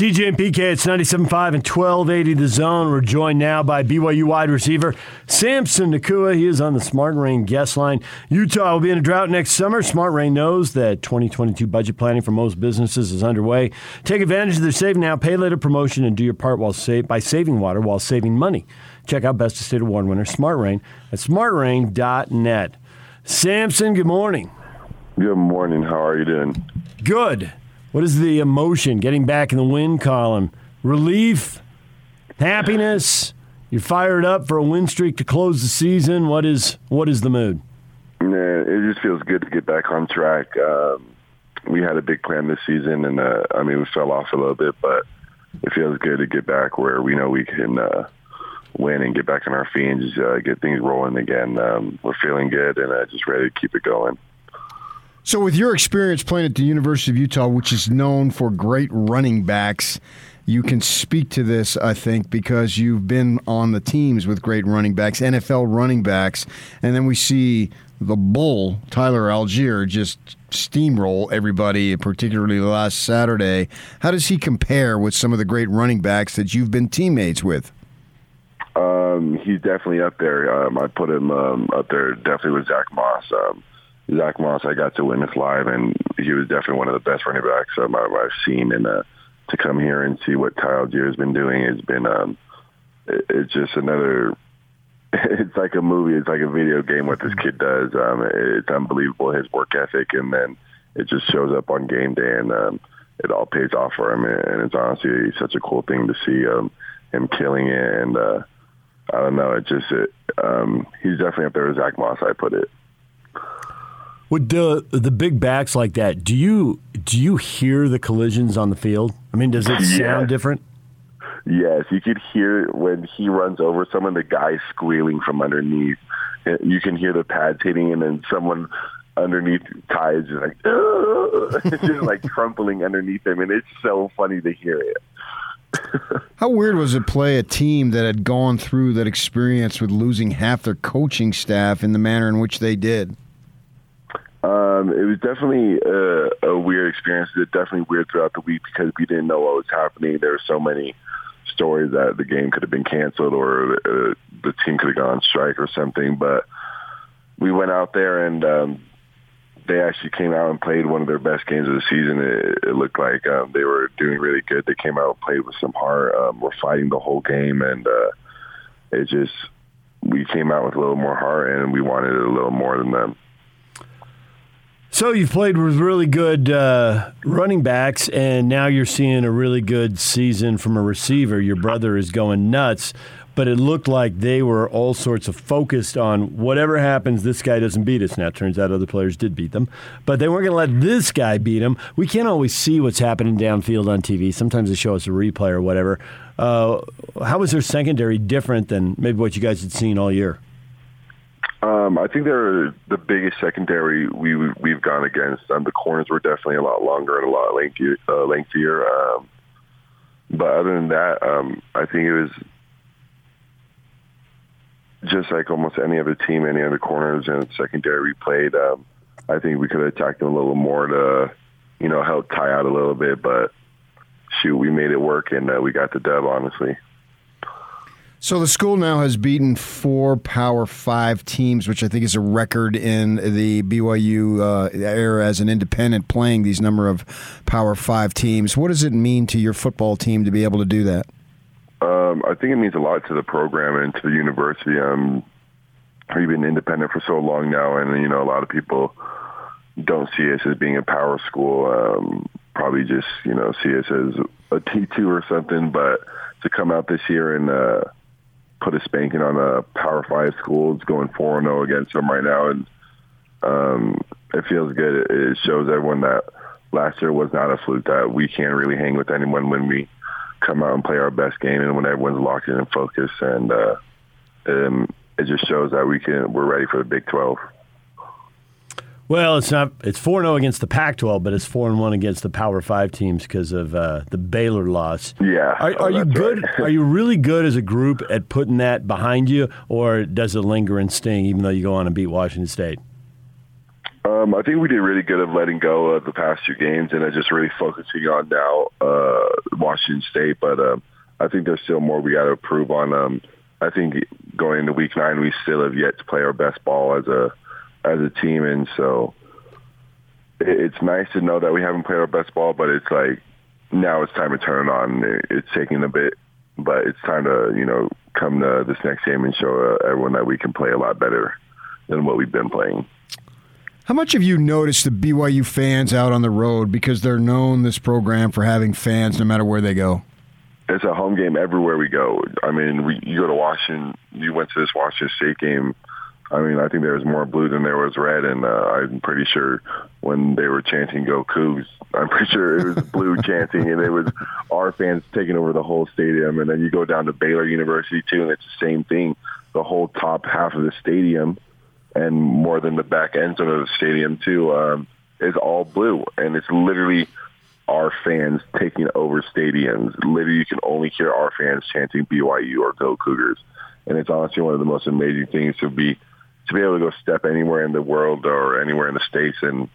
DJ and PK, it's 97.5 and 1280 the zone. We're joined now by BYU wide receiver Samson Nacua. He is on the Smart Rain guest line. Utah will be in a drought next summer. Smart Rain knows that 2022 budget planning for most businesses is underway. Take advantage of their save now, pay later promotion, and do your part while save, by saving water while saving money. Check out Best of State Award winner Smart Rain at smartrain.net. Samson, good morning. Good morning. How are you doing? Good. What is the emotion getting back in the win column? Relief, happiness. You're fired up for a win streak to close the season. What is what is the mood? Man, it just feels good to get back on track. Um, we had a big plan this season, and uh, I mean we fell off a little bit, but it feels good to get back where we know we can uh, win and get back on our feet and just uh, get things rolling again. Um, we're feeling good and uh, just ready to keep it going. So, with your experience playing at the University of Utah, which is known for great running backs, you can speak to this, I think, because you've been on the teams with great running backs, NFL running backs, and then we see the bull, Tyler Allgeier just steamroll everybody, particularly last Saturday. How does he compare with some of the great running backs that you've been teammates with? Um, he's definitely up there. Um, I put him um, up there definitely with Zach Moss. Um, Zach Moss, I got to witness live, and he was definitely one of the best running backs um, I've seen. And uh, to come here and see what Kyle Allgeier has been doing has been um, it, it's just another. It's like a movie. It's like a video game. What this kid does, um, it's unbelievable. His work ethic, and then it just shows up on game day, and um, it all pays off for him. And it's honestly such a cool thing to see um, him killing it. And uh, I don't know. It just it, um, he's definitely up there with Zach Moss. I put it. With the the big backs like that, do you do you hear the collisions on the field? I mean, does it sound different? Yes, you could hear when he runs over someone, the guy squealing from underneath. Uh, you can hear the pads hitting, and then someone underneath Ty is just like, just like crumpling underneath him, and it's so funny to hear it. How weird was it play a team that had gone through that experience with losing half their coaching staff in the manner in which they did? Um, it was definitely a, a weird experience. It was definitely weird throughout the week because we didn't know what was happening. There were so many stories that the game could have been canceled or uh, the team could have gone on strike or something. But we went out there and um, they actually came out and played one of their best games of the season. It, it looked like um, they were doing really good. They came out and played with some heart. Um, were fighting the whole game, and uh, it just we came out with a little more heart, and we wanted it a little more than them. So you've played with really good uh, running backs, and now you're seeing a really good season from a receiver. Your brother is going nuts, but it looked like they were all sorts of focused on whatever happens, this guy doesn't beat us. Now, turns out other players did beat them, but they weren't going to let this guy beat them. We can't always see what's happening downfield on TV. Sometimes they show us a replay or whatever. Uh, how was their secondary different than maybe what you guys had seen all year? Um, I think they're the biggest secondary we we've gone against. Um, the corners were definitely a lot longer and a lot lengthier. Uh, lengthier. Um, but other than that, um, I think it was just like almost any other team, any other corners and secondary we played. Um, I think we could have attacked them a little more to, you know, help tie out a little bit. But shoot, we made it work and uh, we got the dub. Honestly. So the school now has beaten four Power Five teams, which I think is a record in the BYU uh, era as an independent playing these number of Power Five teams. What does it mean to your football team to be able to do that? Um, I think it means a lot to the program and to the university. Um, we've been independent for so long now, and you know a lot of people don't see us as being a power school. Um, probably just you know see us as a T two or something. But to come out this year and uh, put a spanking on a Power Five school. It's going four and zero against them right now, and um, it feels good. It, shows everyone that last year was not a fluke. That we can't really hang with anyone when we come out and play our best game, and when everyone's locked in and focused. And uh, um, it just shows that we can. We're ready for the Big Twelve. Well, it's not. It's four zero against the Pac-12, but it's four and one against the Power Five teams because of uh, the Baylor loss. Yeah. Are, oh, you good? right. are you really good as a group at putting that behind you, or does it linger and sting even though you go on and beat Washington State? Um, I think we did really good at letting go of the past two games and just really focusing on now uh, Washington State. But um, I think there's still more we got to improve on. Um, I think going into Week Nine, we still have yet to play our best ball as a as a team, and so it's nice to know that we haven't played our best ball. But it's like now it's time to turn it on. It's taking a bit, but it's time to you know come to this next game and show uh, everyone that we can play a lot better than what we've been playing. How much have you noticed the BYU fans out on the road because they're known this program for having fans no matter where they go? It's a home game everywhere we go. I mean, we, you go to Washington. You went to this Washington State game. I mean, I think there was more blue than there was red, and uh, I'm pretty sure when they were chanting "Go Cougs," I'm pretty sure it was blue chanting, and it was our fans taking over the whole stadium. And then you go down to Baylor University too, and it's the same thing. The whole top half of the stadium and more than the back end of the stadium too, um, is all blue, and it's literally our fans taking over stadiums. Literally, you can only hear our fans chanting BYU or Go Cougars, and it's honestly one of the most amazing things to be to be able to go step anywhere in the world or anywhere in the states and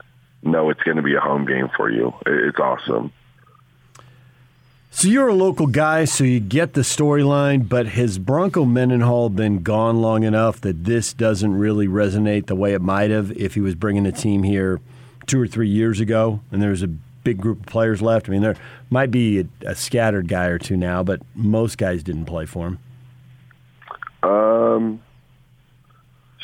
know it's going to be a home game for you. It's awesome. So you're a local guy, so you get the storyline, but has Bronco Mendenhall been gone long enough that this doesn't really resonate the way it might have if he was bringing a team here two or three years ago and there's a big group of players left? I mean, there might be a, a scattered guy or two now, but most guys didn't play for him. Um,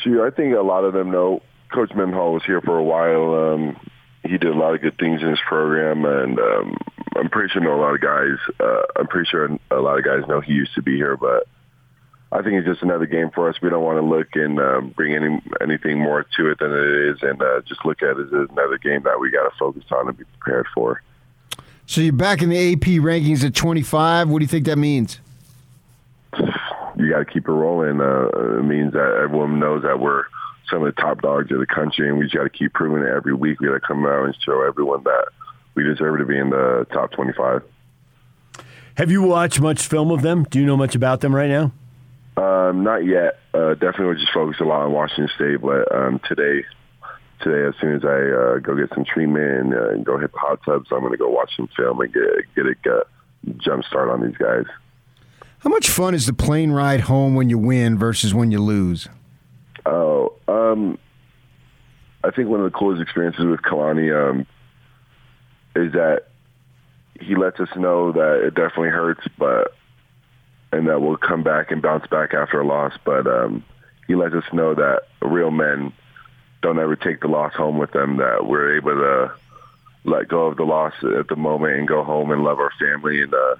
shoot, I think a lot of them know Coach Mendenhall was here for a while. Um, he did a lot of good things in his program, and um, I'm pretty sure know a lot of guys. Uh, I'm pretty sure a lot of guys know he used to be here, but I think it's just another game for us. We don't want to look and uh, bring any anything more to it than it is, and uh, just look at it as another game that we got to focus on and be prepared for. So you're back in the AP rankings at 25. What do you think that means? Got to keep it rolling. Uh, it means that everyone knows that we're some of the top dogs of the country, and we just got to keep proving it every week. We got to come out and show everyone that we deserve to be in the top 25. Have you watched much film of them? Do you know much about them right now? Um, not yet. Uh, definitely, we just focus a lot on Washington State. But um, today, today, as soon as I uh, go get some treatment and, uh, and go hit the hot tubs, I'm going to go watch some film and get get a uh, jump start on these guys. How much fun is the plane ride home when you win versus when you lose? Oh, um, I think one of the coolest experiences with Kalani um, is that he lets us know that it definitely hurts, but and that we'll come back and bounce back after a loss. But um, he lets us know that real men don't ever take the loss home with them. That we're able to let go of the loss at the moment and go home and love our family and uh,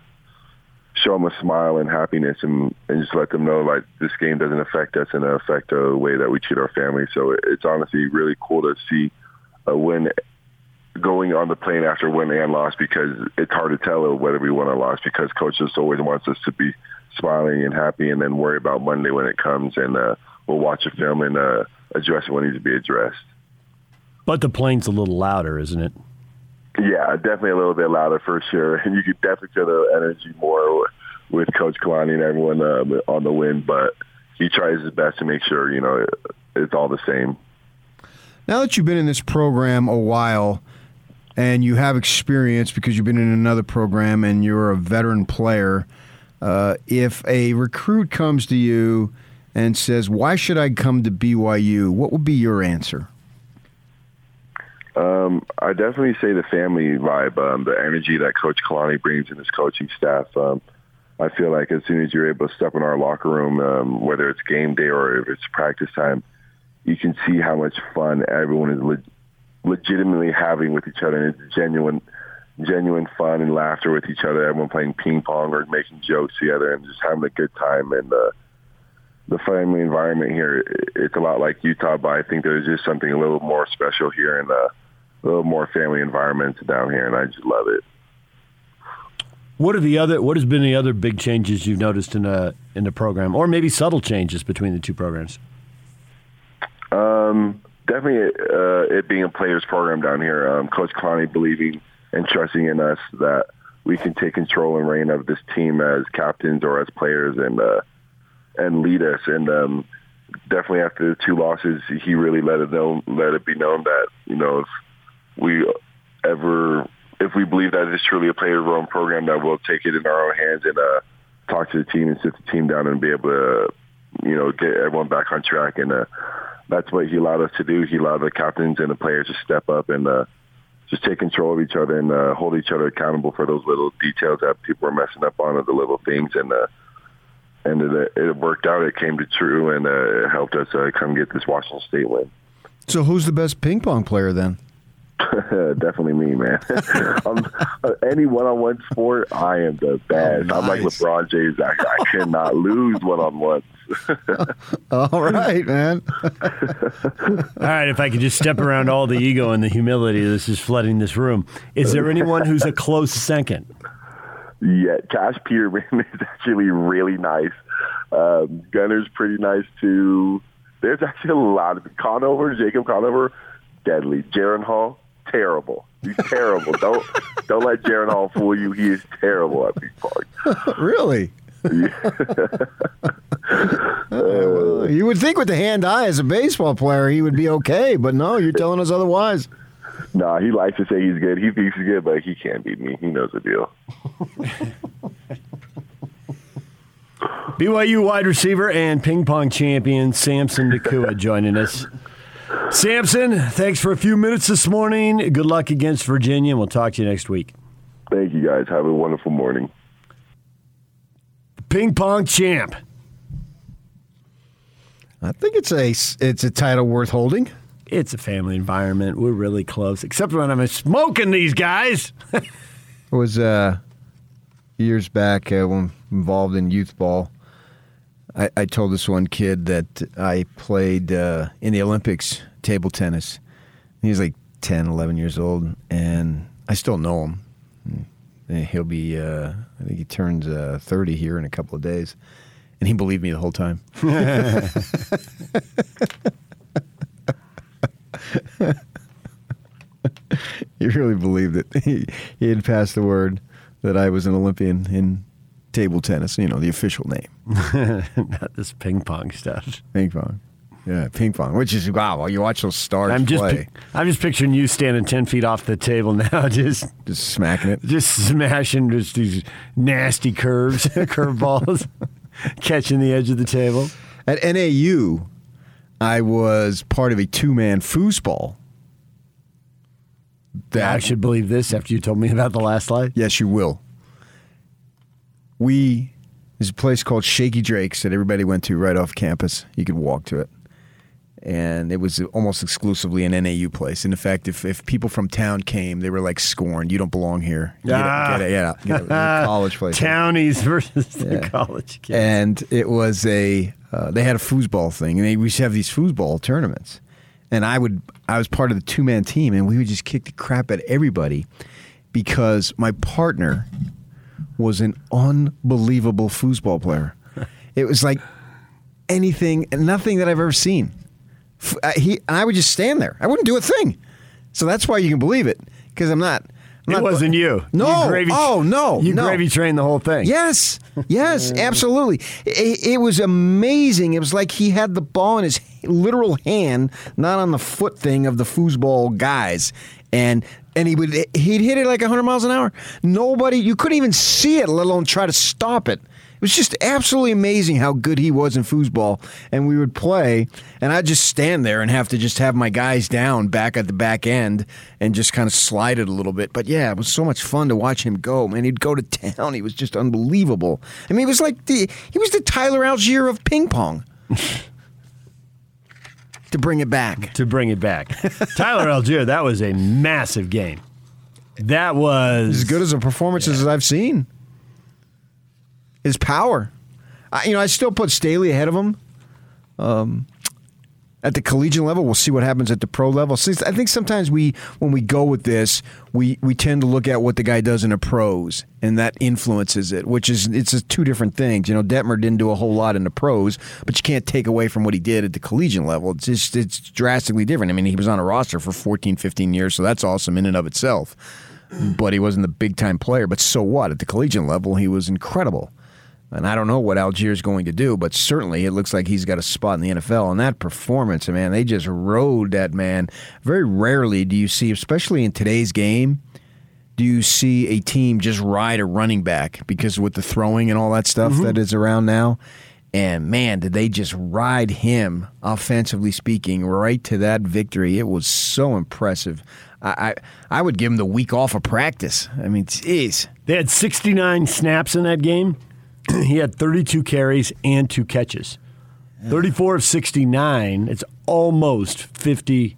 show them a smile and happiness and, and just let them know like this game doesn't affect us and affect the way that we treat our family. So it's honestly really cool to see a win going on the plane after win and loss because it's hard to tell whether we won or lost because coach just always wants us to be smiling and happy and then worry about Monday when it comes and uh, we'll watch a film and uh, address what needs to be addressed. But the plane's a little louder, isn't it? Yeah, definitely a little bit louder for sure. And you could definitely feel the energy more with Coach Kalani and everyone uh, on the win, but he tries his best to make sure, you know, it's all the same. Now that you've been in this program a while, and you have experience because you've been in another program and you're a veteran player, uh, if a recruit comes to you and says, "Why should I come to BYU?" What would be your answer? Um, I definitely say the family vibe, um, the energy that Coach Kalani brings in his coaching staff. Um, I feel like as soon as you're able to step in our locker room, um, whether it's game day or if it's practice time, you can see how much fun everyone is le- legitimately having with each other. And it's genuine, genuine fun and laughter with each other. Everyone playing ping pong or making jokes together and just having a good time. And uh, the family environment here, it's a lot like Utah, but I think there's just something a little more special here and uh, a little more family environment down here, and I just love it. What are the other? What has been the other big changes you've noticed in the in the program, or maybe subtle changes between the two programs? Um, definitely uh, it being a players program down here. Um, Coach Kalani believing and trusting in us that we can take control and reign of this team as captains or as players and uh, and lead us. And um, definitely after the two losses, he really let it know, let it be known that you know if we ever if we believe that it's truly a player-run program, that we'll take it in our own hands and uh, talk to the team and sit the team down and be able to you know get everyone back on track. And uh, that's what he allowed us to do. He allowed the captains and the players to step up and. Uh, just take control of each other and uh, hold each other accountable for those little details that people are messing up on, or the little things, and uh, and it, it worked out. It came to true, and uh, it helped us uh, come get this Washington State win. So, who's the best ping pong player then? Definitely me, man. um, any one-on-one sport, I am the best. Oh, nice. I'm like LeBron James. I, I cannot lose one-on-ones. all right, man. all right, if I could just step around all the ego and the humility this is flooding this room. Is there anyone who's a close second? Yeah, Cash Peterman is actually really nice. Um, Gunner's pretty nice too. There's actually a lot of Conover, Jacob Conover, deadly. Jaren Hall, terrible. He's terrible. don't don't let Jaren Hall fool you. He is terrible at ping pong. really? uh, you would think with the hand eye as a baseball player, he would be okay, but no, you're telling us otherwise. Nah, he likes to say he's good. He thinks he's good, but he can't beat me. He knows the deal. BYU wide receiver and ping pong champion Samson Nacua joining us. Samson, thanks for a few minutes this morning. Good luck against Virginia, and we'll talk to you next week. Thank you, guys. Have a wonderful morning. Ping pong champ. I think it's a it's a title worth holding. It's a family environment. We're really close, except when I'm smoking these guys. it was uh, years back uh, when involved in youth ball. I, I, told this one kid that I played uh, in the Olympics table tennis. He was like 10, 11 years old, and I still know him. He'll be, uh, I think he turns uh, 30 here in a couple of days. And he believed me the whole time. he really believed it. He, he had passed the word that I was an Olympian in table tennis, you know, the official name. Not this ping pong stuff. Ping pong. Yeah, ping pong, which is wow. Well, you watch those stars I'm just, play. I'm just picturing you standing ten feet off the table now, just just smacking it, just smashing just these nasty curves, curveballs, catching the edge of the table. At NAU, I was part of a two man foosball. That I should believe this after you told me about the last slide. Yes, you will. We there's a place called Shaky Drake's that everybody went to right off campus. You could walk to it. And it was almost exclusively an NAU place. And in fact, if, if people from town came, they were like scorned. You don't belong here. You ah. Get it, get it, yeah, get it, college place. Townies versus the yeah. college kids. And it was a uh, they had a foosball thing, and they, we used to have these foosball tournaments. And I would, I was part of the two man team, and we would just kick the crap at everybody because my partner was an unbelievable foosball player. It was like anything, and nothing that I've ever seen. Uh, he, and I would just stand there. I wouldn't do a thing. So that's why you can believe it because I'm not it wasn't you. No. You gravy, oh no. You no. gravy trained the whole thing. Yes. Yes. absolutely. It, it, was amazing. It was like he had the ball in his literal hand, not on the foot thing of the foosball guys, and and he would he'd hit it like 100 miles an hour. Nobody, you couldn't even see it, let alone try to stop it. It was just absolutely amazing how good he was in foosball. And we would play, and I'd just stand there and have to just have my guys down back at the back end and just kind of slide it a little bit. But yeah, it was so much fun to watch him go. Man, he'd go to town. He was just unbelievable. I mean, he was like the he was the Tyler Allgeier of ping pong. to bring it back. To bring it back. Tyler Allgeier, that was a massive game. That was as good as a performance yeah. as I've seen his power. I, you know, I still put Staley ahead of him. Um, at the collegiate level, we'll see what happens at the pro level. Since I think sometimes we, when we go with this, we we tend to look at what the guy does in the pros, and that influences it. Which is it's two different things. You know, Detmer didn't do a whole lot in the pros, but you can't take away from what he did at the collegiate level. It's just it's drastically different. I mean, he was on a roster for 14, 15 years, so that's awesome in and of itself. But he wasn't the big time player. But so what? At the collegiate level, he was incredible. And I don't know what Allgeier's going to do, but certainly it looks like he's got a spot in the NFL. And that performance, man, they just rode that man. Very rarely do you see, especially in today's game, do you see a team just ride a running back because with the throwing and all that stuff mm-hmm. that is around now. And man, did they just ride him, offensively speaking, right to that victory? It was so impressive. I I, I would give him the week off of practice. I mean, jeez. They had 69 snaps in that game. he had 32 carries and two catches. 34 of 69. It's almost 50%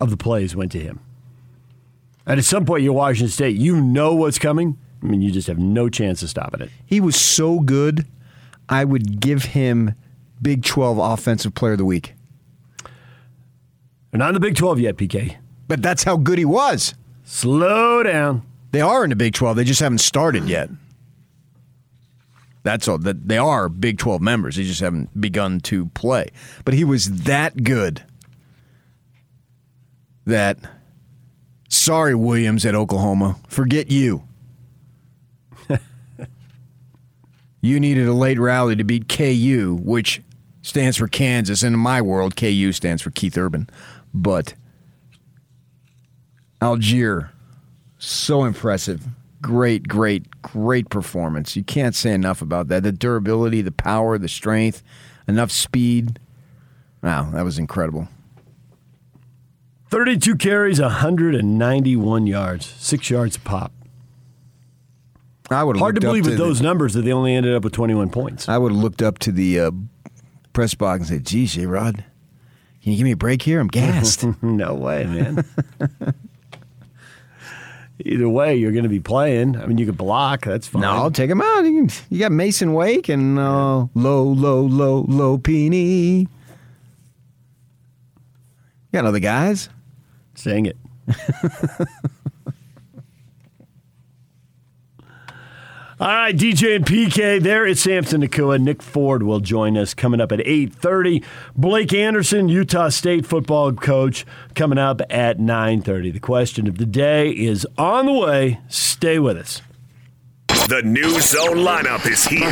of the plays went to him. And at some point, you're Washington State. You know what's coming. I mean, you just have no chance of stopping it. He was so good. I would give him Big 12 Offensive Player of the Week. They're not in the Big 12 yet, PK. But that's how good he was. Slow down. They are in the Big 12. They just haven't started yet. That's all. That they are Big 12 members. They just haven't begun to play. But he was that good that sorry Williams at Oklahoma, forget you. you needed a late rally to beat KU, which stands for Kansas. And in my world, KU stands for Keith Urban. But Allgeier, so impressive. Great, great, great performance. You can't say enough about that. The durability, the power, the strength, enough speed. Wow, that was incredible. 32 carries, 191 yards, six yards a pop. I would Hard to believe with the- those numbers that they only ended up with 21 points. I would have looked up to the uh, press box and said, "Geez, J. Rod, can you give me a break here? I'm gassed." no way, man. Either way, you're going to be playing. I mean, you could block. That's fine. no, I'll take him out. You, can- you got Masen Wake and uh, low, low, low, Lopini. You got other guys. Sing it. All right, DJ and PK, there is Samson Nacua. Nick Ford will join us coming up at 8.30. Blake Anderson, Utah State football coach, coming up at 9.30. The question of the day is on the way. Stay with us. The new zone lineup is here.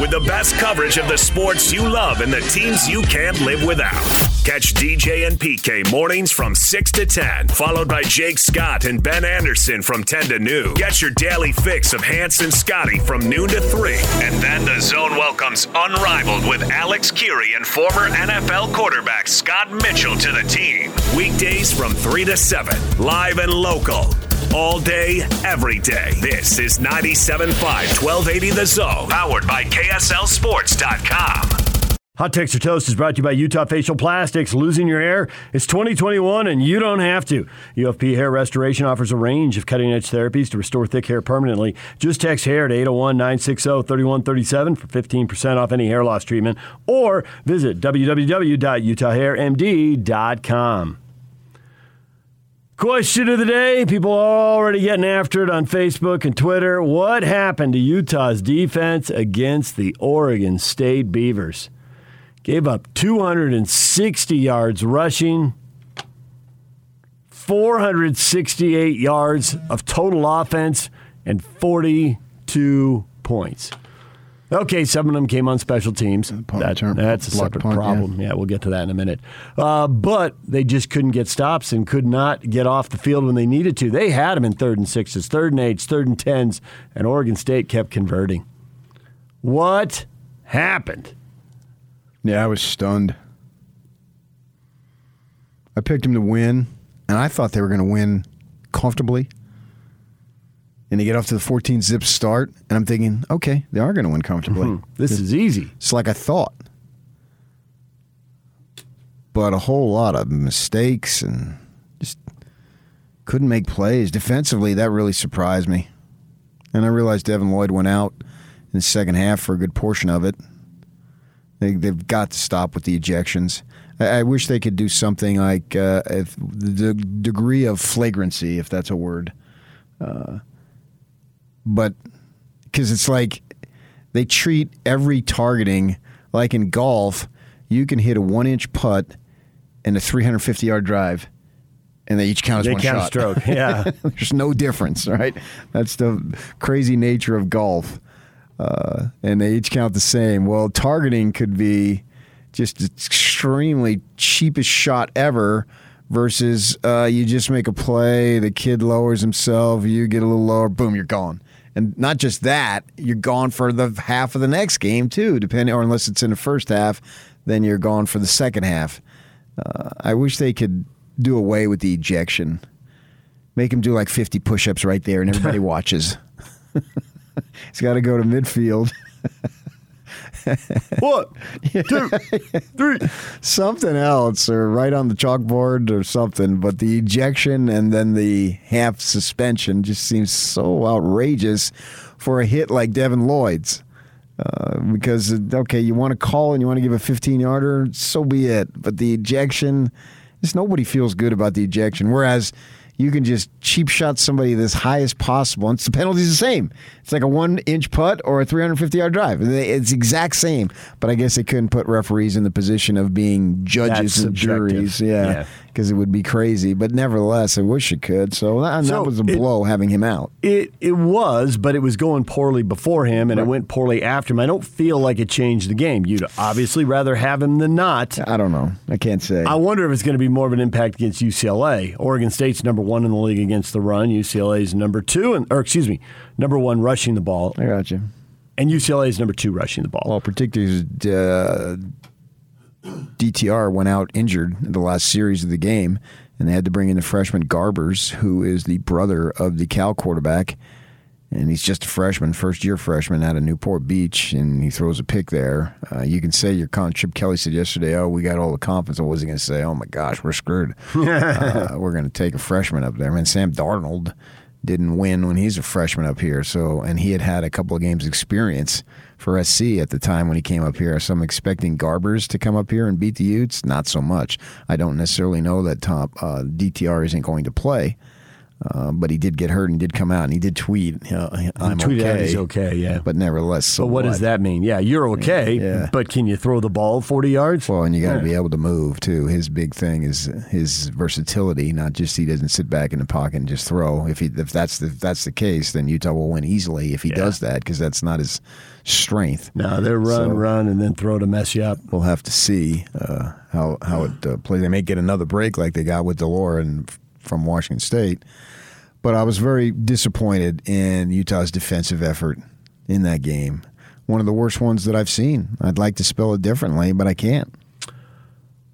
With the best coverage of the sports you love and the teams you can't live without. Catch DJ and PK mornings from 6 to 10, followed by Jake Scott and Ben Anderson from 10 to noon. Get your daily fix of Hans and Scotty from noon to 3. And then the zone welcomes Unrivaled with Alex Kirry and former NFL quarterback Scott Mitchell to the team. Weekdays from 3 to 7, live and local. All day, every day. This is 97.5 1280 The Zone, powered by KSLSports.com. Hot or Toast is brought to you by Utah Facial Plastics. Losing your hair? It's 2021 and you don't have to. UFP Hair Restoration offers a range of cutting edge therapies to restore thick hair permanently. Just text hair to 801 960 3137 for 15% off any hair loss treatment or visit www.utahhairmd.com. Question of the day. People are already getting after it on Facebook and Twitter. What happened to Utah's defense against the Oregon State Beavers? Gave up 260 yards rushing, 468 yards of total offense, and 42 points. Okay, some of them came on special teams. That- that's a separate punt, yeah. problem. Yeah, we'll get to that in a minute. Uh, but they just couldn't get stops and could not get off the field when they needed to. They had them in third and sixes, third and eights, third and tens, and Oregon State kept converting. What happened? Yeah, I was stunned. I picked him to win, and I thought they were going to win comfortably. And they get off to the 14 zip start, and I'm thinking, okay, they are going to win comfortably. Mm-hmm. This is easy. It's like I thought. But a whole lot of mistakes and just couldn't make plays. Defensively, that really surprised me. And I realized Devin Lloyd went out in the second half for a good portion of it. They, they've got to stop with the ejections. I, I wish they could do something like uh, if the degree of flagrancy, if that's a word. Uh, but because it's like they treat every targeting like in golf, you can hit a one inch putt and a 350 yard drive, and they each count as They one count shot. stroke. Yeah. There's no difference, right? That's the crazy nature of golf. Uh, and they each count the same. Well, targeting could be just extremely cheapest shot ever versus uh, you just make a play, the kid lowers himself, you get a little lower, boom, you're gone. And not just that, you're gone for the half of the next game too, depending, or unless it's in the first half, then you're gone for the second half. Uh, I wish they could do away with the ejection. Make him do like 50 push ups right there and everybody watches. He's got to go to midfield. One, two, three. something else or right on the chalkboard or something, but the ejection and then the half suspension just seems so outrageous for a hit like Devin Lloyd's. Uh, because okay, you want to call and you want to give a 15 yarder, so be it. But the ejection, just nobody feels good about the ejection. Whereas you can just cheap shot somebody this high as possible, and the penalty's the same. It's like a one inch putt or a 350 yard drive. It's exact same. But I guess they couldn't put referees in the position of being judges That's and subjective. juries. Yeah, Yeah. Because it would be crazy. But nevertheless, I wish it could. So that, So that was a it- blow having him out. It it was, but it was going poorly before him, and it went poorly after him. I don't feel like it changed the game. You'd obviously rather have him than not. I don't know. I can't say. I wonder if it's going to be more of an impact against UCLA. Oregon State's number one in the league against the run. UCLA's number two, and or excuse me, number one rushing the ball, I got you. and UCLA's number two rushing the ball. Well, particularly uh, DTR went out injured in the last series of the game, and they had to bring in the freshman Garbers, who is the brother of the Cal quarterback. And he's just a freshman, first year freshman out of Newport Beach, and he throws a pick there. Uh, you can say your con. Chip Kelly said yesterday, "Oh, we got all the confidence." What was he going to say? Oh my gosh, we're screwed. uh, we're going to take a freshman up there. I mean, Sam Darnold didn't win when he's a freshman up here. So, and he had had a couple of games experience for SC at the time when he came up here. So I'm expecting Garbers to come up here and beat the Utes. Not so much. I don't necessarily know that top uh, DTR isn't going to play. Uh, but he did get hurt and did come out and he did tweet, uh, "I'm tweeted out okay." he's okay, yeah. But nevertheless, so but what, does that mean? Yeah, you're okay, Yeah. but can you throw the ball 40 yards? Well, and you got to Yeah. be able to move too. His big thing is his versatility, not just he doesn't sit back in the pocket and just throw. If he if that's the, if that's the case, then Utah will win easily if he Yeah. does that because that's not his strength. No, they're run, So- run, and then throw to mess you up. We'll have to see uh, how how it uh, plays. They may get another break like they got with de Laura and from Washington State, but I was very disappointed in Utah's defensive effort in that game. One of the worst ones that I've seen. I'd like to spell it differently, but I can't.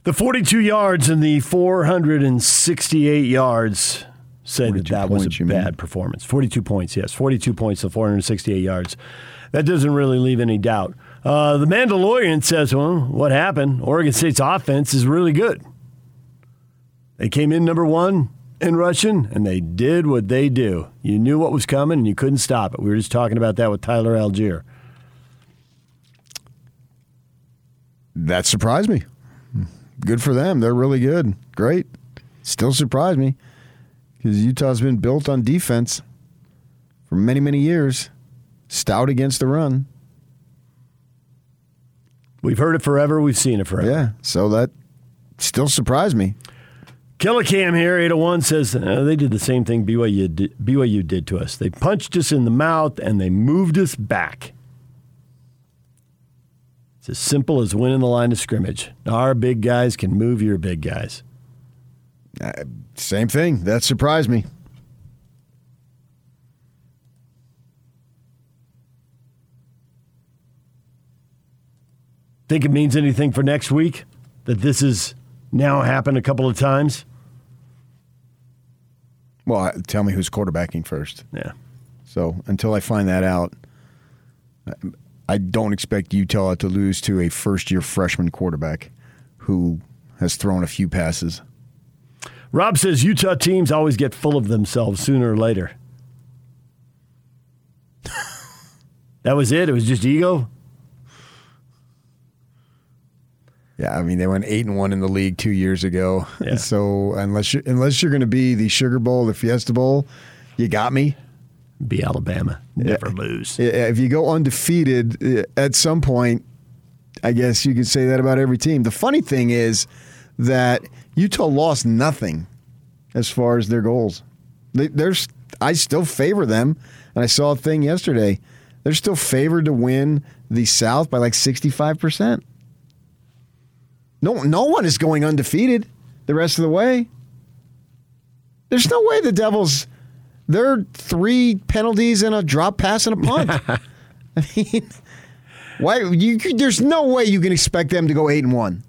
The 42 yards and the 468 yards say that 42 that was a you mean? bad performance. 42 points, yes. 42 points to 468 yards. That doesn't really leave any doubt. Uh, the Mandalorian says, well, what happened? Oregon State's offense is really good. They came in number one in Russian, and they did what they do. You knew what was coming, and you couldn't stop it. We were just talking about that with Tyler Allgeier. That surprised me. Good for them. They're really good. Great. Still surprised me because Utah's been built on defense for many, many years. Stout against the run. We've heard it forever. We've seen it forever. Yeah. So that still surprised me. Killicam here, 801 says uh, they did the same thing BYU did, BYU did to us. They punched us in the mouth and they moved us back. It's as simple as winning the line of scrimmage. Our big guys can move your big guys. Uh, same thing. That surprised me. Think it means anything for next week that this has now happened a couple of times? Well, tell me who's quarterbacking first. Yeah. So until I find that out, I- don't expect Utah to lose to a first year freshman quarterback who has thrown a few passes. Rob says Utah teams always get full of themselves sooner or later. that was it? It was just ego? Yeah, I mean they went eight and one in the league two years ago. Yeah. So unless you unless you're going to be the Sugar Bowl, the Fiesta Bowl, you got me. Be Alabama. Never lose. Yeah, If you go undefeated uh, at some point, I guess you could say that about every team. The funny thing is that Utah lost nothing as far as their goals. They, there's, I still favor them, and I saw a thing yesterday. They're still favored to win the South by like sixty five percent. No, no one is going undefeated the rest of the way. There's no way the Devils. They're three penalties and a drop pass and a punt. I mean, why? You, there's no way you can expect them to go eight and one.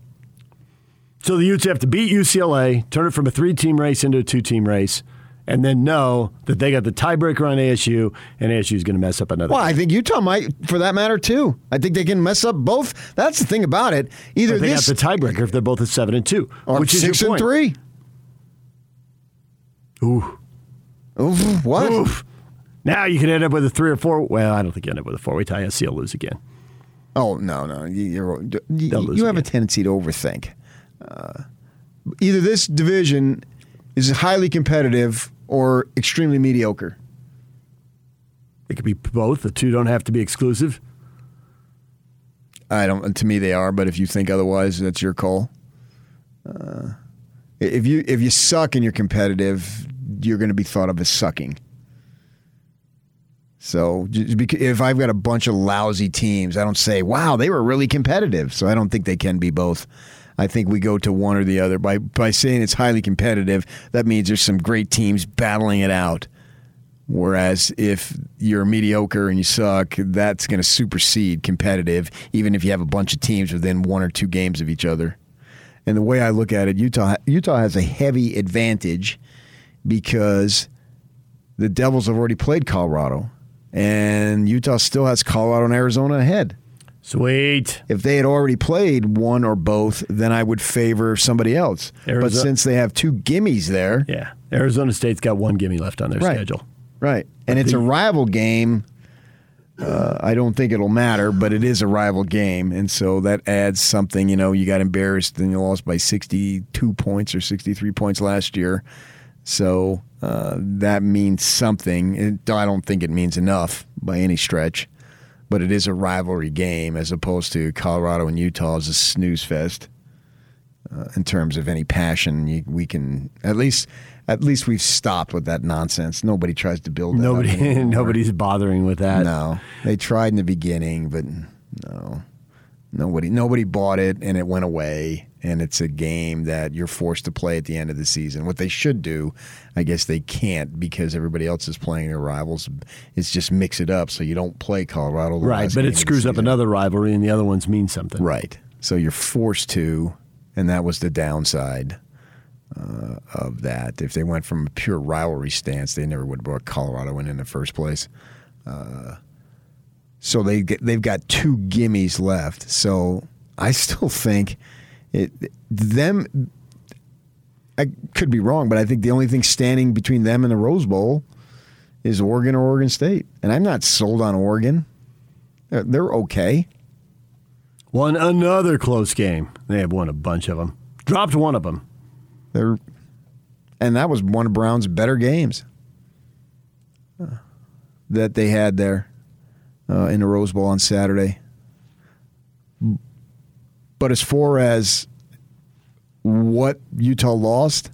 So the Utes have to beat UCLA, turn it from a three-team race into a two-team race, and then know that they got the tiebreaker on ASU, and ASU is going to mess up another. Well, I think Utah might, for that matter, too. I think they can mess up both. That's the thing about it. Either but they this got the tiebreaker if they're both at seven and two, or which is six your and point. three. Ooh. Oof, what? Oof. Now you can end up with a three or four. Well, I don't think you end up with a four. Wait till ISC will lose again. Oh no, no, you, you're, you, lose you have a tendency to overthink. Uh, either this division is highly competitive or extremely mediocre. It could be both. The two don't have to be exclusive. I don't. To me, they are. But if you think otherwise, that's your call. Uh, if you if you suck and you're competitive, you're going to be thought of as sucking. So if I've got a bunch of lousy teams, I don't say, "Wow, they were really competitive." So I don't think they can be both. I think we go to one or the other. By by saying it's highly competitive, that means there's some great teams battling it out. Whereas if you're mediocre and you suck, that's going to supersede competitive, even if you have a bunch of teams within one or two games of each other. And the way I look at it, Utah Utah has a heavy advantage because the Devils have already played Colorado, and Utah still has Colorado and Arizona ahead. Sweet. If they had already played one or both, then I would favor somebody else. But since they have two gimmies there, Yeah. Arizona State's got one gimme left on their Right. schedule. Right. And it's a rival game. Uh, I don't think it'll matter, but it is a rival game. And so that adds something. You know, you got embarrassed and you lost by 62 points or 63 points last year. So uh, that means something. It, I don't think it means enough by any stretch, but it is a rivalry game as opposed to Colorado and Utah is a snooze fest. Uh, in terms of any passion, you, we can at least at least we've stopped with that nonsense. Nobody tries to build that Nobody, nobody's bothering with that. No, they tried in the beginning, but no, nobody nobody bought it, and it went away. And it's a game that you're forced to play at the end of the season. What they should do, I guess they can't because everybody else is playing their rivals. Is just mix it up so you don't play Colorado. Right, but it screws up another rivalry, and the other ones mean something. Right. So you're forced to, and that was the downside uh, of that. If they went from a pure rivalry stance, they never would have brought Colorado in in the first place. Uh, so they get, they've got two gimmies left. So I still think it them. I could be wrong, but I think the only thing standing between them and the Rose Bowl is Oregon or Oregon State, and I'm not sold on Oregon. They're, they're okay. Won another close game. They have won a bunch of them. Dropped one of them. They're, and that was one of Brown's better games uh, that they had there uh, in the Rose Bowl on Saturday. But as far as what Utah lost,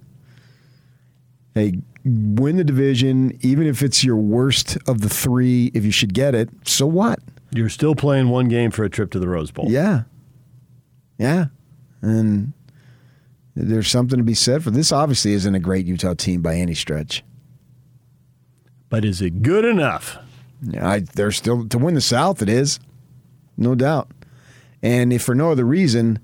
hey, win the division, even if it's your worst of the three, if you should get it, so what? You're still playing one game for a trip to the Rose Bowl. Yeah. Yeah. And there's something to be said for this. Obviously, isn't a great Utah team by any stretch. But is it good enough? Yeah, I, they're still to win the South. It is, no doubt. And if for no other reason,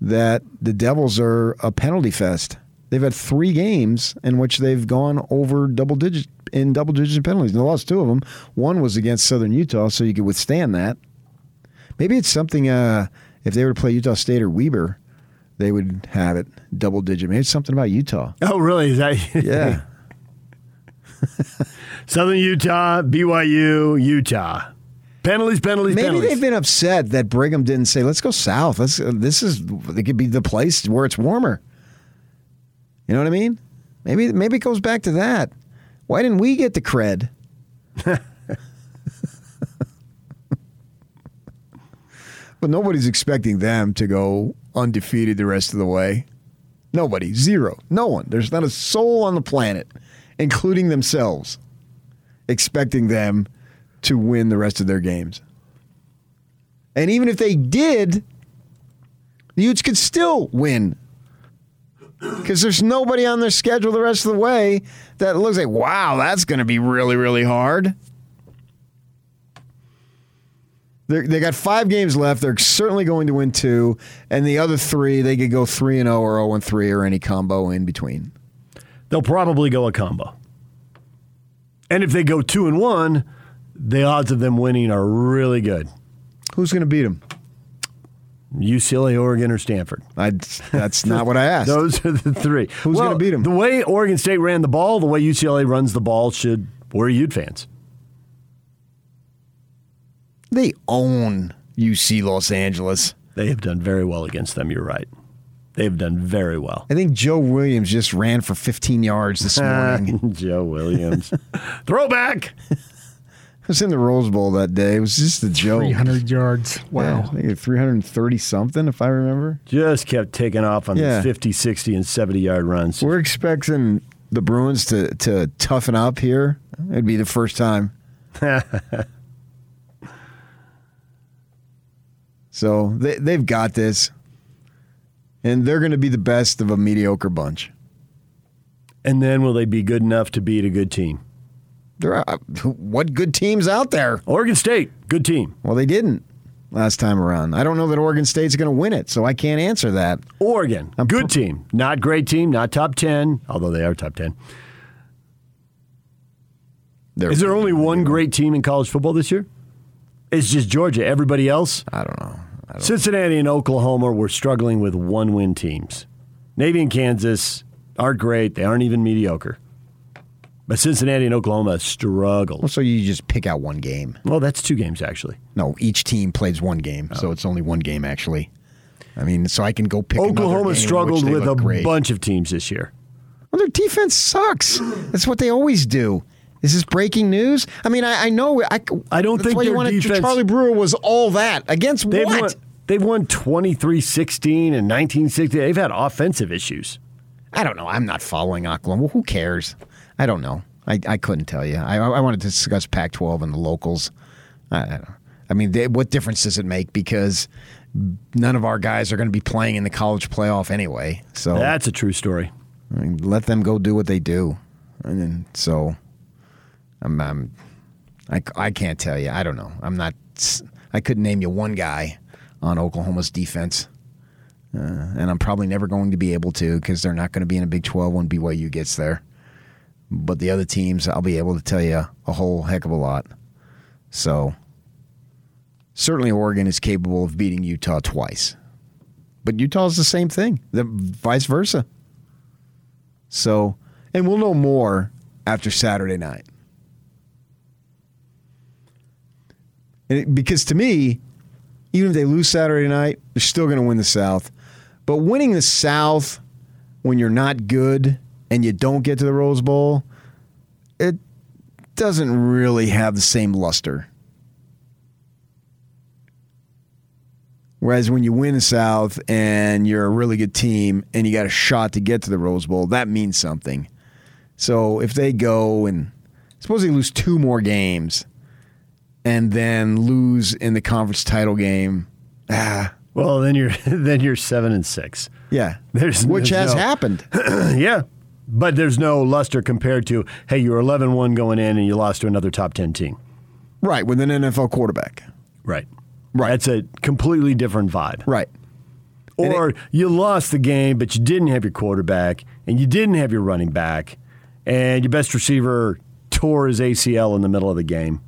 that the Devils are a penalty fest. They've had three games in which they've gone over double digit in double digit penalties. And they lost two of them. One was against Southern Utah, so you could withstand that. Maybe it's something. Uh, if they were to play Utah State or Weber, they would have it double digit. Maybe it's something about Utah. Oh, really? Is that Yeah. Southern Utah, BYU, Utah? Penalties, penalties, Maybe penalties. they've been upset that Brigham didn't say, "Let's go south. Let's. Uh, this is. It could be the place where it's warmer." You know what I mean? Maybe. Maybe it goes back to that. Why didn't we get the cred? but nobody's expecting them to go undefeated the rest of the way. Nobody. Zero. No one. There's not a soul on the planet, including themselves, expecting them to win the rest of their games. And even if they did, the Utes could still win. Because there's nobody on their schedule the rest of the way that looks like, wow, that's going to be really, really hard. They're, they got five games left. They're certainly going to win two, and the other three they could go three and zero or zero and three or any combo in between. They'll probably go a combo. And if they go two and one, the odds of them winning are really good. Who's going to beat them? UCLA, Oregon, or Stanford. I, that's not what I asked. Those are the three. Who's Well, gonna beat them? The way Oregon State ran the ball, the way UCLA runs the ball should worry Ute fans. They own UC Los Angeles. They have done very well against them. You're right. They have done very well. I think Joe Williams just ran for 15 yards this morning. Joe Williams. Throwback. I was in the Rose Bowl that day. It was just a joke. 300 yards. Yeah, Wow. I think 330 something, if I remember. Just kept taking off on Yeah. these 50, 60, and 70 yard runs. We're expecting the Bruins to, to toughen up here. It'd be the first time. so they, they've got this. And they're going to be the best of a mediocre bunch. And then will they be good enough to beat a good team? There are, uh, what good teams out there? Oregon State, good team. Well, they didn't last time around. I don't know that Oregon State's going to win it, so I can't answer that. Oregon, good team. Not great team, not top 10, although they are top 10. They're- Is there only one great team in college football this year? It's just Georgia. Everybody else? I don't know. Cincinnati and Oklahoma were struggling with one win teams. Navy and Kansas aren't great. They aren't even mediocre. But Cincinnati and Oklahoma struggled. so you just pick out one game. Well, that's two games, actually. No, each team plays one game, so it's only one game actually. I mean, so I can go pick. Oklahoma struggled with a great. bunch of teams this year. Well, their defense sucks. That's what they always do. Is this breaking news? I mean, I, I know. I, I don't think their defense- Charlie Brewer was all that against They've what? won, they've won 23 16 and 19 16. They've had offensive issues. I don't know. I'm not following Oklahoma. Well, who cares? I don't know. I, I couldn't tell you. I, I wanted to discuss Pac-12 and the locals. I, I don't. I mean, they, what difference does it make? Because none of our guys are going to be playing in the college playoff anyway. So That's a true story. I mean, let them go do what they do. And then, so I'm, I'm I, I can't tell you. I don't know. I'm not. I couldn't name you one guy on Oklahoma's defense, uh, and I'm probably never going to be able to because they're not going to be in a Big 12 when BYU gets there. But the other teams, I'll be able to tell you a whole heck of a lot. So certainly, Oregon is capable of beating Utah twice, but Utah is the same thing. The vice versa. So, and we'll know more after Saturday night. It- because to me, even if they lose Saturday night, they're still going to win the South. But winning the South when you're not good and you don't get to the Rose Bowl, it doesn't really have the same luster. Whereas when you win the South and you're a really good team and you got a shot to get to the Rose Bowl, that means something. So if they go and suppose they lose two more games and then lose in the conference title game, ah, Well, then you're then you're seven and six. yeah, There's- which there's has no- happened. yeah, but there's no luster compared to hey, you were 11-1 going in and you lost to another top ten team. right, with an NFL quarterback. Right. Right. That's a completely different vibe. Right. Or you lost the game, but you didn't have your quarterback and you didn't have your running back, and your best receiver tore his ACL in the middle of the game.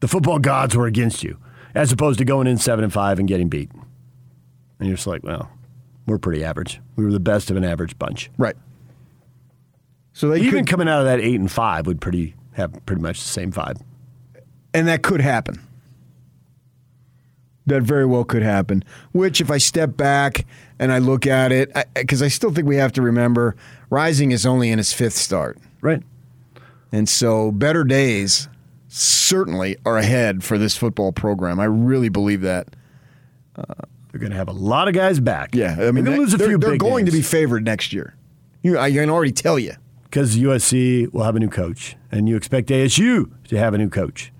The football gods were against you, as opposed to going in seven and five and getting beat. And you're just like, well, we're pretty average. We were the best of an average bunch. Right. So they Even could, coming out of that eight and five would pretty have pretty much the same vibe. and that could happen. That very well could happen. Which, if I step back and I look at it, because I, still think we have to remember, Rising is only in his fifth start, Right. and so better days certainly are ahead for this football program. I really believe that. Uh, They're going to have a lot of guys back. Yeah, I mean, they're, they, lose a they're, few they're going to be favored next year. You, I can already tell you. because USC will have a new coach, and you expect ASU to have a new coach,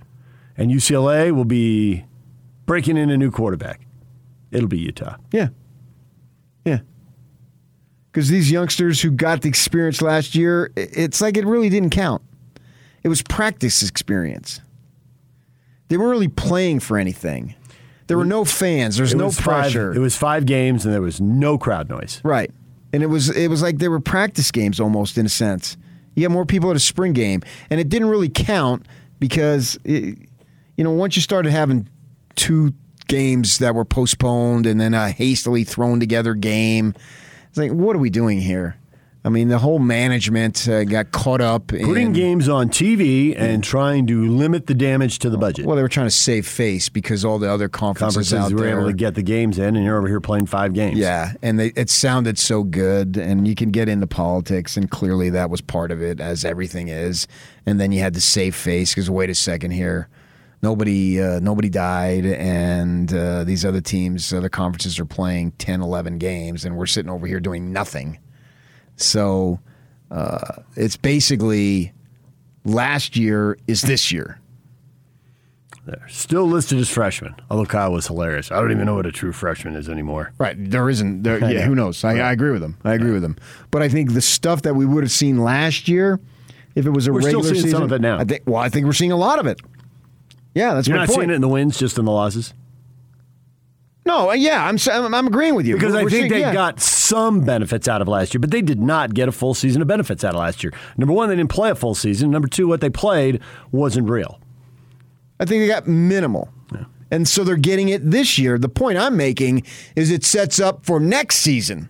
and UCLA will be breaking in a new quarterback. It'll be Utah. Yeah. Yeah. Because these youngsters who got the experience last year, it's like it really didn't count. It was practice experience. They weren't really playing for anything. There were no fans. There's was no pressure. Five, it was five games, and there was no crowd noise. Right. And it was it was like they were practice games almost in a sense. You got more people at a spring game, and it didn't really count because it, you know once you started having two games that were postponed and then a hastily thrown together game, it's like what are we doing here? I mean, the whole management uh, got caught up in Putting games on TV and trying to limit the damage to the budget. Well, they were trying to save face because all the other conferences, Conferences out were there able to get the games in, and you're over here playing five games. Yeah, and they, it sounded so good, and you can get into politics, and clearly that was part of it, as everything is. And then you had to save face because wait a second here, nobody uh, nobody died, and uh, these other teams, other conferences are playing 10, 11 games, and we're sitting over here doing nothing. So uh, it's basically last year is this year. They're still listed as freshmen, although Kyle was hilarious. I don't even know what a true freshman is anymore. Right. There isn't. There, yeah. Yeah. Who knows? I, I agree with them. I agree with them. But I think the stuff that we would have seen last year, if it was a regular. We're still regular seeing season, some of it now. I think. Well, I think we're seeing a lot of it. Yeah, that's You're my not point. seeing it in the wins, just in the losses. No, uh, yeah, I'm. I'm, I'm agreeing with you Because We're- I think seeing- they yeah. got some benefits out of last year, but they did not get a full season of benefits out of last year. Number one, they didn't play a full season. Number two, what they played wasn't real. I think they got minimal. And so they're getting it this year. The point I'm making is it sets up for next season.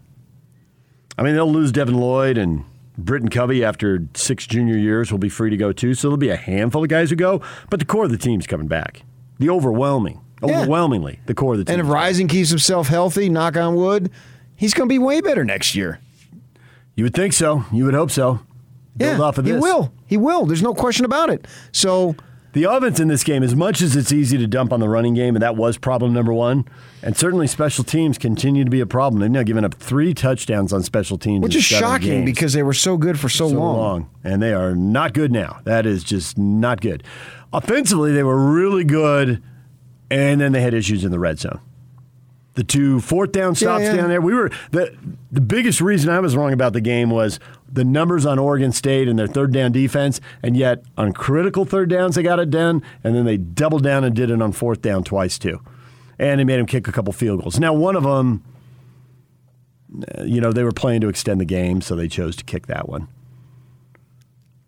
I mean, they'll lose Devin Lloyd and Britton Covey after six junior years will be free to go too. So there'll be a handful of guys who go, but the core of the team's coming back. The overwhelming, Yeah. overwhelmingly, the core of the team. And if Rising keeps himself healthy, knock on wood, he's going to be way better next year. you would think so. You would hope so. Build yeah, off of this. he will. He will. There's no question about it. So The offense in this game, as much as it's easy to dump on the running game, and that was problem number one, and certainly special teams continue to be a problem. They've now given up three touchdowns on special teams, Which is shocking games. because they were so good for so, so long. long. and they are not good now. That is just not good. Offensively, they were really good, and then they had issues in the red zone. The two fourth down stops yeah. down there. We were the the biggest reason I was wrong about the game was the numbers on Oregon State and their third down defense, and yet on critical third downs they got it done, and then they doubled down and did it on fourth down twice too, and they made them kick a couple field goals. Now one of them, you know, they were playing to extend the game, so they chose to kick that one.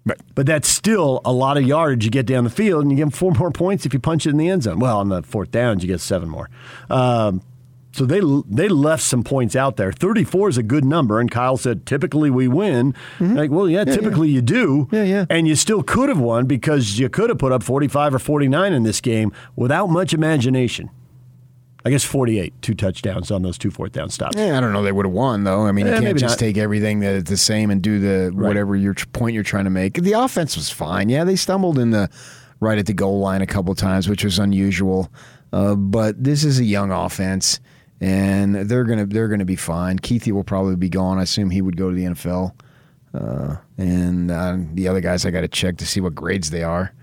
Right. But that's still a lot of yardage you get down the field, and you get four more points if you punch it in the end zone. Well, on the fourth downs, you get seven more. Um, so they they left some points out there. Thirty four is a good number, and Kyle said typically we win. Like, well, yeah, typically you do. Mm-hmm. Yeah, yeah. And you still could have won because you could have put up forty five or forty nine in this game without much imagination. I guess forty eight, two touchdowns on those two fourth down stops. Yeah, I don't know. They would have won though. I mean, you Eh, can't just not. take everything that is the same and do the whatever your point you're trying to make. The offense was fine. Yeah, they stumbled in the right at the goal line a couple times, which was unusual. Uh, but this is a young offense, and they're gonna they're gonna be fine. Kuithe will probably be gone. I assume he would go to the NFL. Uh, and uh, the other guys, I got to check to see what grades they are.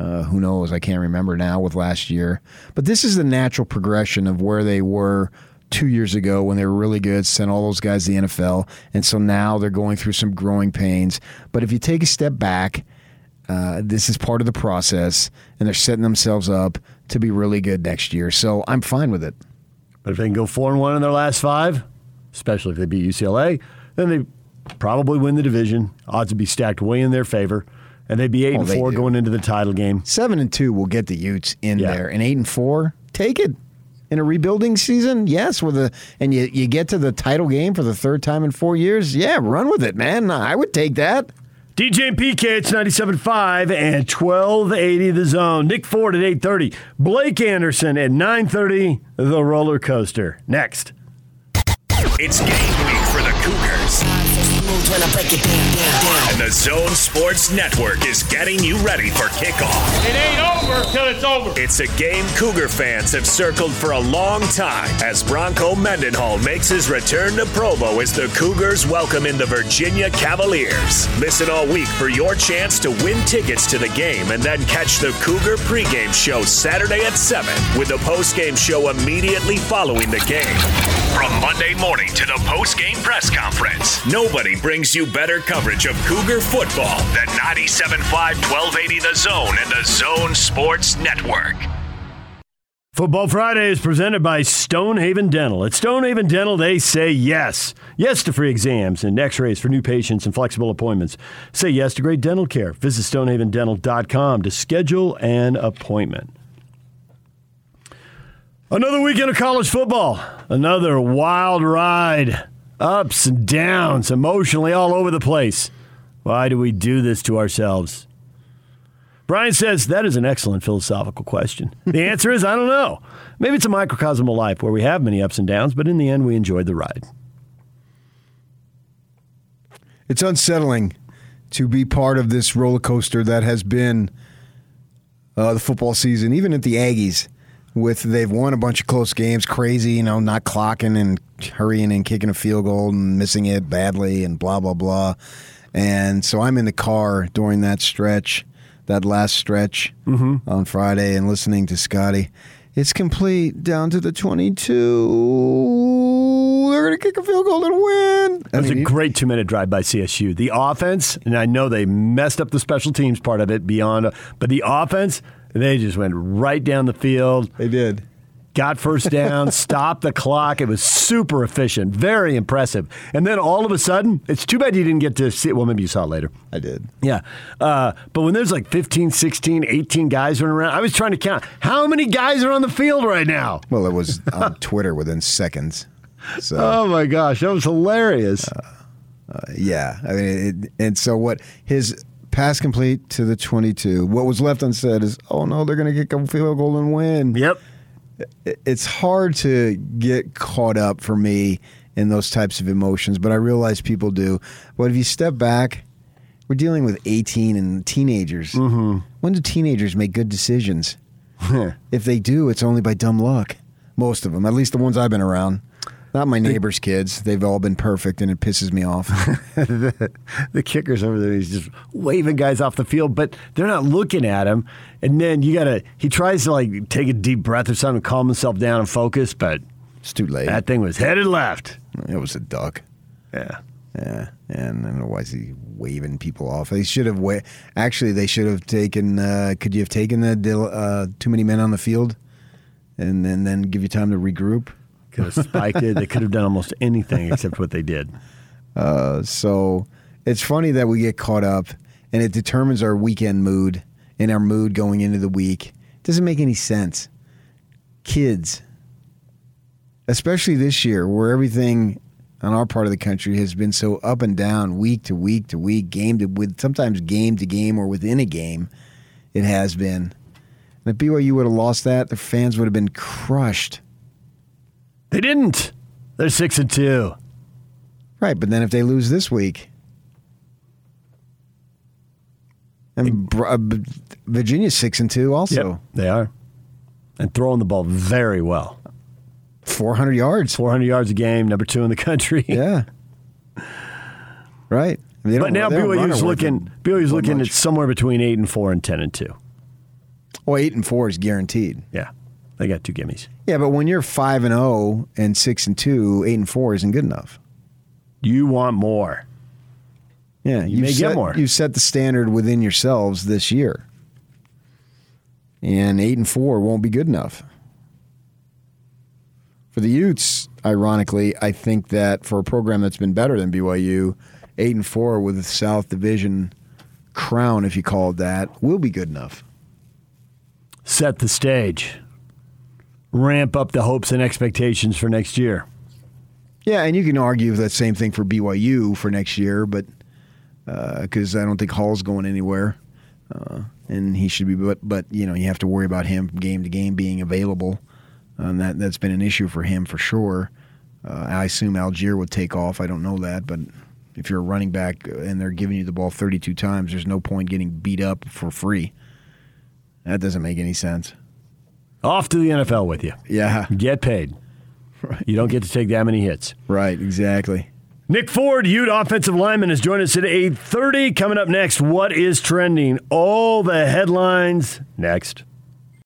Uh, who knows? I can't remember now with last year. But this is the natural progression of where they were two years ago when they were really good, sent all those guys to the NFL. And so now they're going through some growing pains. But if you take a step back, uh, this is part of the process, and they're setting themselves up to be really good next year. So I'm fine with it. But if they can go four and one in their last five, especially if they beat UCLA, then they probably win the division. Odds would be stacked way in their favor, and they'd be eight Oh, and they four going into the title game. Seven and two will get the Utes in Yeah. there, and eight and four, take it. In a rebuilding season, yes, with a and you you get to the title game for the third time in four years, yeah, run with it, man. I would take that. DJ and PK, it's 97.5 and 1280 the zone. Nick Ford at 8.30. Blake Anderson at 9.30, the roller coaster. Next. It's game week for the Cougars. Moves when I break it down, down, down. And the Zone Sports Network is getting you ready for kickoff. It ain't over till it's over. It's a game Cougar fans have circled for a long time as Bronco Mendenhall makes his return to Provo as the Cougars welcome in the Virginia Cavaliers. Listen all week for your chance to win tickets to the game and then catch the Cougar pregame show Saturday at 7 with the postgame show immediately following the game. From Monday morning to the postgame press conference, nobody brings you better coverage of Cougar football than 97.5 1280 The Zone and the Zone Sports Network. Football Friday is presented by Stonehaven Dental. At Stonehaven Dental, they say yes. Yes to free exams and x rays for new patients and flexible appointments. Say yes to great dental care. Visit stonehavendental.com to schedule an appointment. Another weekend of college football. Another wild ride. Ups and downs, emotionally all over the place. Why do we do this to ourselves? Brian says that is an excellent philosophical question. The answer is I don't know. Maybe it's a microcosm of life where we have many ups and downs, but in the end, we enjoyed the ride. It's unsettling to be part of this roller coaster that has been uh, the football season, even at the Aggies. With they've won a bunch of close games, crazy, you know, not clocking and hurrying and kicking a field goal and missing it badly and blah blah blah. And so I'm in the car during that stretch, that last stretch Mm-hmm. on Friday, and listening to Scotty. It's complete down to the 22. They're going to kick a field goal and win. That was mean, a great two minute drive by CSU. The offense, and I know they messed up the special teams part of it beyond, but the offense, they just went right down the field, They did. Got first down, stopped the clock. It was super efficient, very impressive. And then all of a sudden, it's too bad you didn't get to see it. Well, maybe you saw it later. I did. Yeah. Uh, but when there's like 15, 16, 18 guys running around, I was trying to count how many guys are on the field right now. Well, it was on Twitter within seconds. So Oh my gosh, that was hilarious. yeah, I mean, it, and so what? His pass complete to the twenty-two. What was left unsaid is, oh no, they're going to kick a field goal and win. yep. It- It's hard to get caught up for me in those types of emotions, but I realize people do. But if you step back, we're dealing with eighteen and teenagers. Mm-hmm. When do teenagers make good decisions? if they do, it's only by dumb luck. Most of them, at least the ones I've been around. Not my neighbors' kids. They've all been perfect, and it pisses me off. the, the kicker's over there. He's just waving guys off the field, but they're not looking at him. And then you gotta. He tries to like take a deep breath or something, calm himself down and focus, but It's too late. that thing was headed left. it was a duck. Yeah. Yeah, and I don't know why is he waving people off. They should have wa- actually. They should have taken. Uh, could you have taken the uh, too many men on the field, and then then give you time to regroup? Could have spiked it. They could have done almost anything except what they did. Uh, so it's funny that we get caught up, and it determines our weekend mood and our mood going into the week. It doesn't make any sense. Kids, especially this year, where everything on our part of the country has been so up and down, week to week to week, game to with sometimes game to game or within a game, it has been. And if BYU would have lost that, the fans would have been crushed. They didn't. They're six and two. Right, but then if they lose this week, and uh, Virginia's six and two, also Yep, they are, and throwing the ball very well. four hundred yards. 400 yards a game, number two in the country. Yeah, right. I mean, But now BYU's looking. BYU's looking much. at somewhere between eight and four and ten and two. Well, eight and four is guaranteed. Yeah, they got two gimmies. Yeah, but when you're five and zero and six and two, eight and four isn't good enough. You want more. Yeah, you may get set, more. You set the standard within yourselves this year, and eight and four won't be good enough for the Utes. Ironically, I think that for a program that's been better than BYU, eight and four with the South Division crown, if you call it that, will be good enough. Set the stage. Ramp up the hopes and expectations for next year. Yeah, and you can argue that same thing for BYU for next year, but because I don't think Hall's going anywhere, uh, and he should be. But but you know you have to worry about him from game to game being available, and that that's been an issue for him for sure. Uh, I assume Allgeier would take off. I don't know that, but if you're a running back and they're giving you the ball 32 times, there's no point getting beat up for free. That doesn't make any sense. Off to the NFL with you. Yeah. Get paid. You don't get to take that many hits. Right, exactly. Nick Ford, Ute offensive lineman, has joined us at 8.30. Coming up next, what is trending? All the headlines next.